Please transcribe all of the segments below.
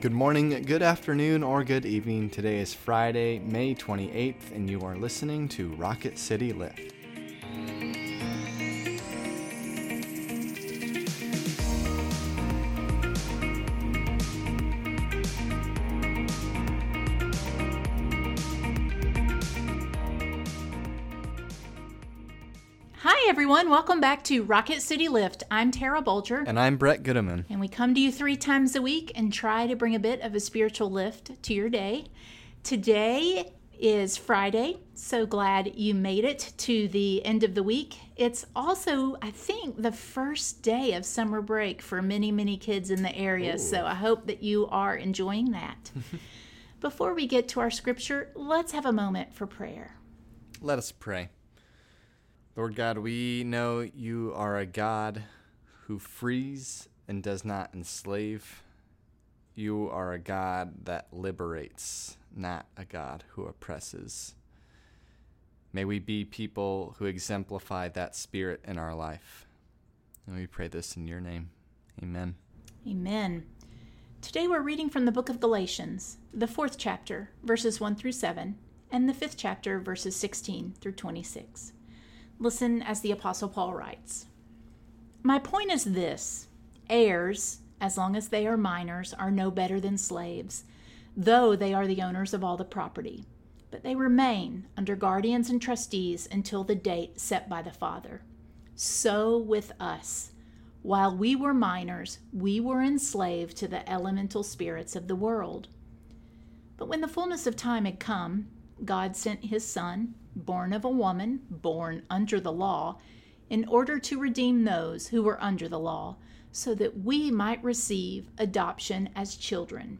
Good morning, good afternoon, or good evening. Today is Friday, May 28th, and you are listening to Rocket City Lift. Hi, everyone. Welcome back to Rocket City Lift. I'm Tara Bolger, And I'm Brett Goodeman. and we come to you three times a week and try to bring a bit of a spiritual lift to your day. Today is Friday. So glad you made it to the end of the week. It's also, I think, the first day of summer break for many, many kids in the area. So I hope that you are enjoying that. Before we get to our scripture, let's have a moment for prayer. Let us pray. Lord God, we know you are a God who frees and does not enslave. You are a God that liberates, not a God who oppresses. May we be people who exemplify that spirit in our life. And we pray this in your name. Amen. Amen. Today we're reading from the book of Galatians, the fourth chapter, verses 1 through 7, and the fifth chapter, verses 16 through 26. Listen as the Apostle Paul writes My point is this heirs, as long as they are minors, are no better than slaves, though they are the owners of all the property. But they remain under guardians and trustees until the date set by the Father. So with us. While we were minors, we were enslaved to the elemental spirits of the world. But when the fullness of time had come, God sent his Son, born of a woman, born under the law, in order to redeem those who were under the law, so that we might receive adoption as children.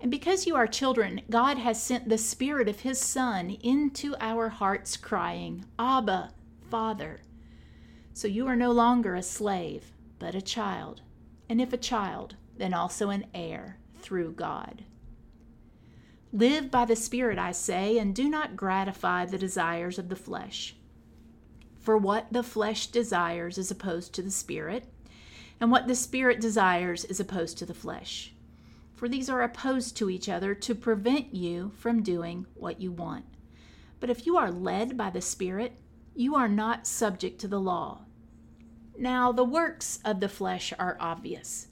And because you are children, God has sent the Spirit of His Son into our hearts, crying, Abba, Father. So you are no longer a slave, but a child. And if a child, then also an heir through God. Live by the Spirit, I say, and do not gratify the desires of the flesh. For what the flesh desires is opposed to the Spirit, and what the Spirit desires is opposed to the flesh. For these are opposed to each other to prevent you from doing what you want. But if you are led by the Spirit, you are not subject to the law. Now, the works of the flesh are obvious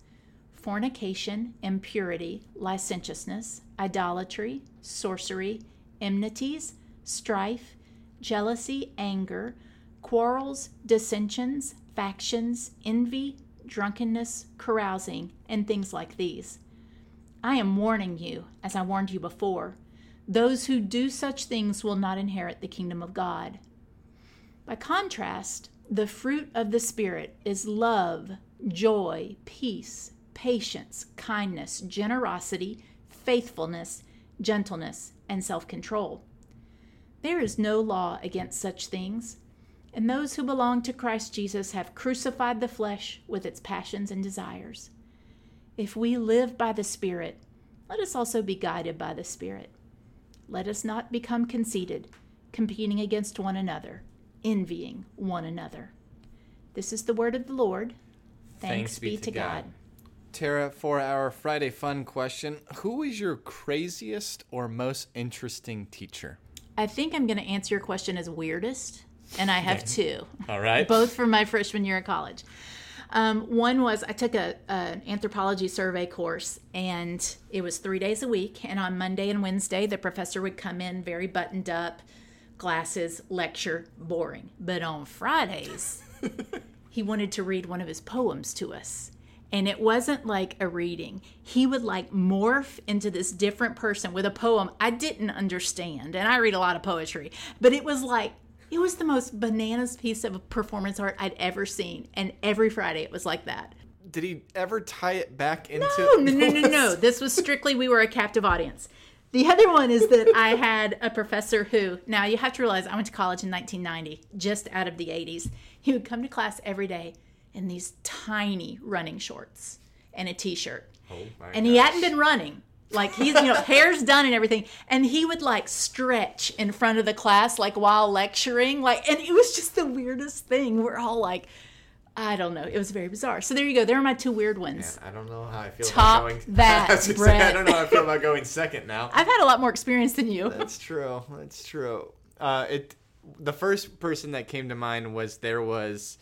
fornication, impurity, licentiousness, idolatry, sorcery, enmities, strife, jealousy, anger, quarrels, dissensions, factions, envy, drunkenness, carousing, and things like these. I am warning you, as I warned you before. Those who do such things will not inherit the kingdom of God. By contrast, the fruit of the Spirit is love, joy, peace, patience, kindness, generosity, faithfulness, gentleness, and self control. There is no law against such things, and those who belong to Christ Jesus have crucified the flesh with its passions and desires. If we live by the Spirit, let us also be guided by the Spirit. Let us not become conceited, competing against one another, envying one another. This is the word of the Lord. Thanks, be, to God. Tara, for our Friday fun question, who is your craziest or most interesting teacher? I think I'm going to answer your question as weirdest, and I have two. All right. both from my freshman year of college. Um, one was I took a an anthropology survey course, and it was three days a week. And on Monday and Wednesday, the professor would come in very buttoned up, glasses, lecture, boring. But on Fridays, he wanted to read one of his poems to us. And it wasn't like a reading. He would like morph into this different person with a poem I didn't understand. And I read a lot of poetry, but it was like it was the most bananas piece of performance art I'd ever seen. And every Friday it was like that. Did he ever tie it back into? No, no, no, no, no. This was strictly we were a captive audience. The other one is that I had a professor who, now you have to realize I went to college in 1990, just out of the 80s. He would come to class every day in these tiny running shorts and a t shirt. Oh my and he hadn't been running. Like he's, you know, hair's done and everything. And he would like stretch in front of the class, like while lecturing. Like, and it was just the weirdest thing. We're all like, I don't know. It was very bizarre. So there you go. There are my two weird ones. I don't know how I feel Top about going. that, I, was gonna say, I don't know how I feel about going second now. I've had a lot more experience than you. That's true. That's true. Uh, it. The first person that came to mind was there was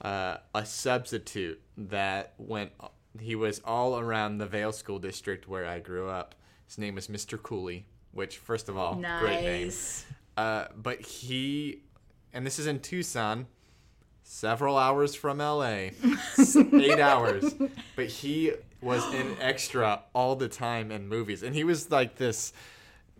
uh, a substitute that went. He was all around the Vail School District where I grew up. His name was Mr. Cooley, which, first of all, great name. Uh, but he, and this is in Tucson, several hours from LA, eight hours. But he was in extra all the time in movies, and he was like this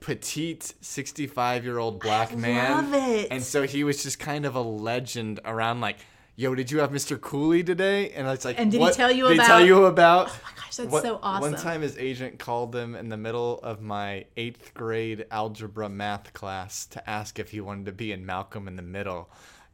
petite 65 year old black man. love it. And so he was just kind of a legend around like. Yo, did you have Mr. Cooley today? And it's like, And did he tell you he about- tell you about? Oh my gosh, that's One- so awesome. One time, his agent called him in the middle of my eighth grade algebra math class to ask if he wanted to be in Malcolm in the Middle.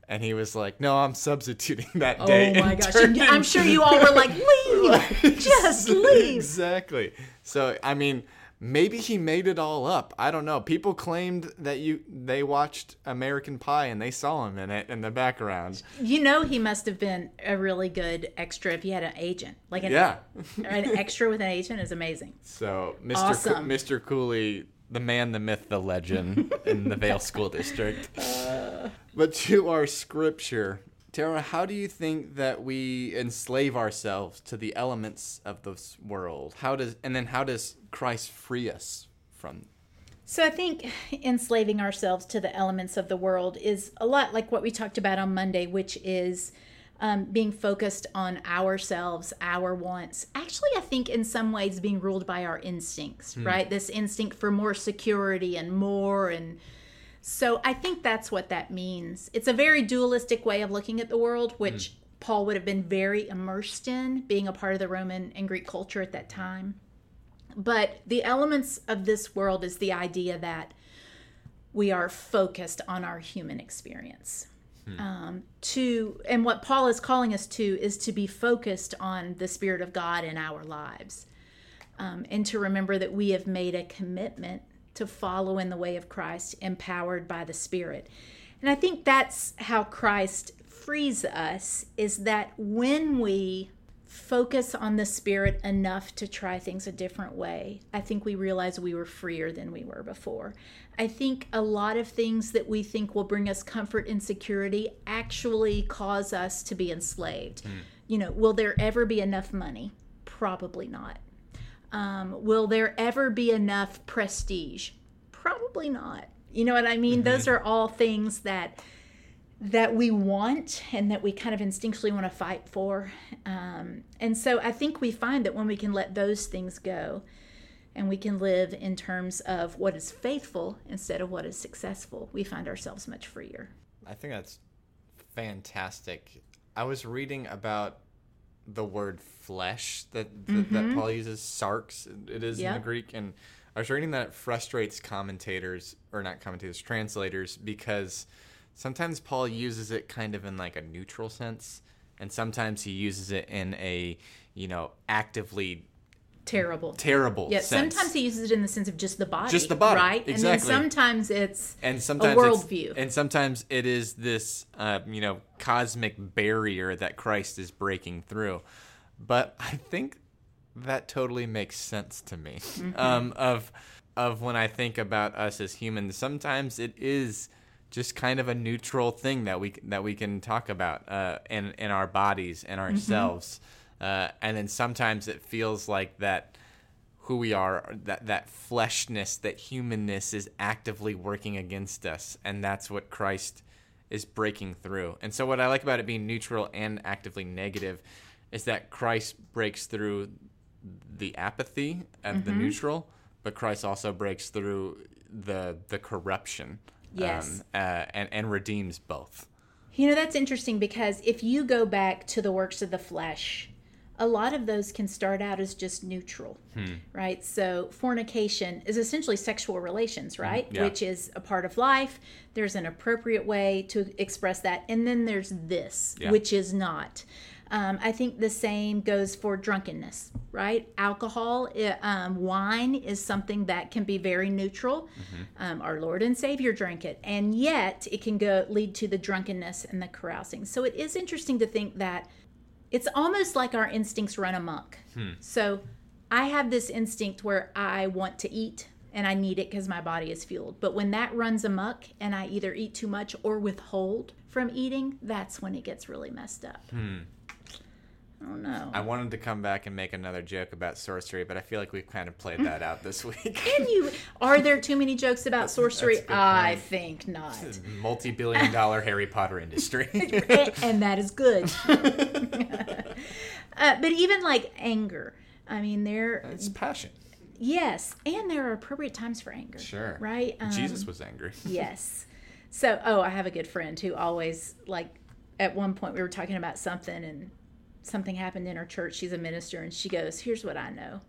And he was like, No, I'm substituting that Oh day. Oh my gosh. turned I'm sure you all were like, leave. Just leave. Exactly. So, I mean, maybe he made it all up. I don't know. People claimed that you they watched American Pie and they saw him in it in the background. You know he must have been a really good extra if he had an agent. Like an, Yeah. an extra with an agent is amazing. So, Mr. Co- Mr. Cooley, the man, the myth, the legend in the Vail School District. Uh. But to our scripture, Tara, how do you think that we enslave ourselves to the elements of this world? How does and then how does Christ free us from? So I think enslaving ourselves to the elements of the world is a lot like what we talked about on Monday, which is um, being focused on ourselves, our wants. Actually, I think in some ways being ruled by our instincts, right? This instinct for more security and more and so I think that's what that means. It's a very dualistic way of looking at the world, which Paul would have been very immersed in, being a part of the Roman and Greek culture at that time. But the elements of this world is the idea that we are focused on our human experience. Um, to and what Paul is calling us to is to be focused on the Spirit of God in our lives, um, and to remember that we have made a commitment to follow in the way of Christ, empowered by the Spirit. And I think that's how Christ frees us is that when we focus on the Spirit enough to try things a different way, I think we realize we were freer than we were before. I think a lot of things that we think will bring us comfort and security actually cause us to be enslaved. Hmm. You know, will there ever be enough money? Probably not. Um, will there ever be enough prestige? Probably not. You know what I mean? Those are all things that that we want and that we kind of instinctually want to fight for. Um, and so I think we find that when we can let those things go and we can live in terms of what is faithful instead of what is successful, we find ourselves much freer. I think that's fantastic. I was reading about the word flesh that that, that mm-hmm. Paul uses, sarx. It is in the Greek, and I was reading that it frustrates commentators or not commentators, translators, because sometimes Paul uses it kind of in like a neutral sense, and sometimes he uses it in a you know actively Terrible. terrible yeah, sense. sometimes he uses it in the sense of just the body. Just the body, Right? exactly. And then sometimes it's and sometimes a worldview. and sometimes it is this uh, you know cosmic barrier that Christ is breaking through. But I think that totally makes sense to me. Mm-hmm. Um, of of when I think about us as humans, sometimes it is just kind of a neutral thing that we that we can talk about uh, in in our bodies and Mm-hmm. Uh, and then sometimes it feels like that who we are that that fleshness that humanness is actively working against us. And that's what christ is breaking through. And so what i like about it being neutral and actively negative is that christ breaks through the apathy of the neutral but christ also breaks through the the corruption Yes. um, uh, and and redeems both. You know, that's interesting because if you go back to the works of the flesh, a lot of those can start out as just neutral, right? So, fornication is essentially sexual relations, right? yeah. Which is a part of life. There's an appropriate way to express that. And then there's this, Yeah. which is not. Um, I think the same goes for drunkenness, right? Alcohol, um, wine is something that can be very neutral. Um, our Lord and Savior drank it, and yet it can go lead to the drunkenness and the carousing. So it is interesting to think that it's almost like our instincts run amok. Hmm. So I have this instinct where I want to eat and I need it because my body is fueled. But when that runs amok and I either eat too much or withhold from eating, that's when it gets really messed up. I don't know. I wanted to come back and make another joke about sorcery, but I feel like we've kind of played that out this week. Can you? Are there too many jokes about sorcery? I think not. Multi-billion dollar Harry Potter industry. and, and that is good. uh, but even like anger, I mean, there, it's passion. yes, and there are appropriate times for anger. Sure. Right? Um, Jesus was angry. Yes. So, oh, I have a good friend who always, like, at one point we were talking about something and something happened in her church. She's a minister and she goes, Here's what I know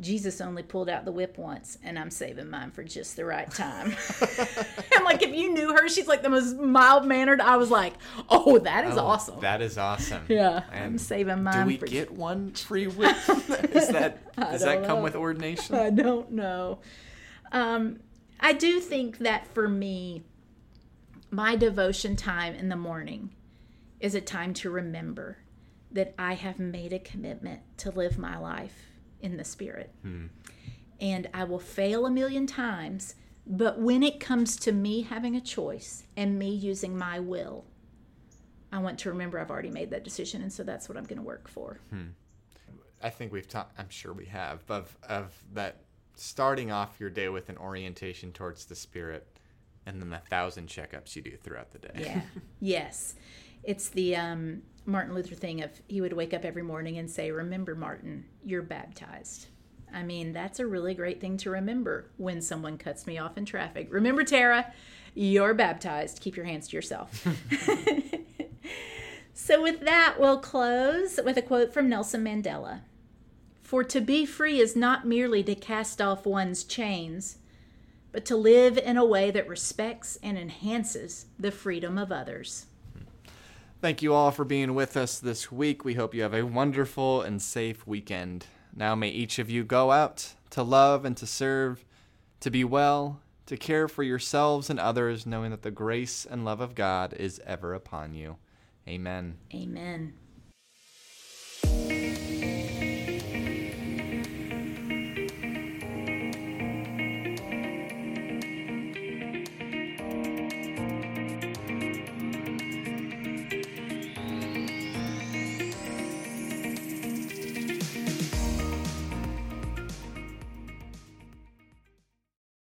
Jesus only pulled out the whip once, and I'm saving mine for just the right time. I'm like, if you knew her, she's like the most mild mannered. I was like, Oh, that is Oh, awesome. That is awesome. yeah, I'm And saving Do mine we for get one free whip? is that does that don't come know. with ordination? I don't know. Um, I do think that for me, my devotion time in the morning is a time to remember that I have made a commitment to live my life in the Spirit. Hmm. And I will fail a million times, but when it comes to me having a choice and me using my will, I want to remember I've already made that decision, and so that's what I'm going to work for. Hmm. I think we've talked. I'm sure we have of of that starting off your day with an orientation towards the spirit, and then the thousand checkups you do throughout the day. Yeah. yes. It's the um, Martin Luther thing of he would wake up every morning and say, Remember, Martin, you're baptized. I mean, that's a really great thing to remember when someone cuts me off in traffic. Remember, Tara, you're baptized. Keep your hands to yourself. so, with that, we'll close with a quote from Nelson Mandela For to be free is not merely to cast off one's chains, but to live in a way that respects and enhances the freedom of others. Thank you all for being with us this week. We hope you have a wonderful and safe weekend. Now may each of you go out to love and to serve, to be well, to care for yourselves and others, knowing that the grace and love of God is ever upon you. Amen. Amen.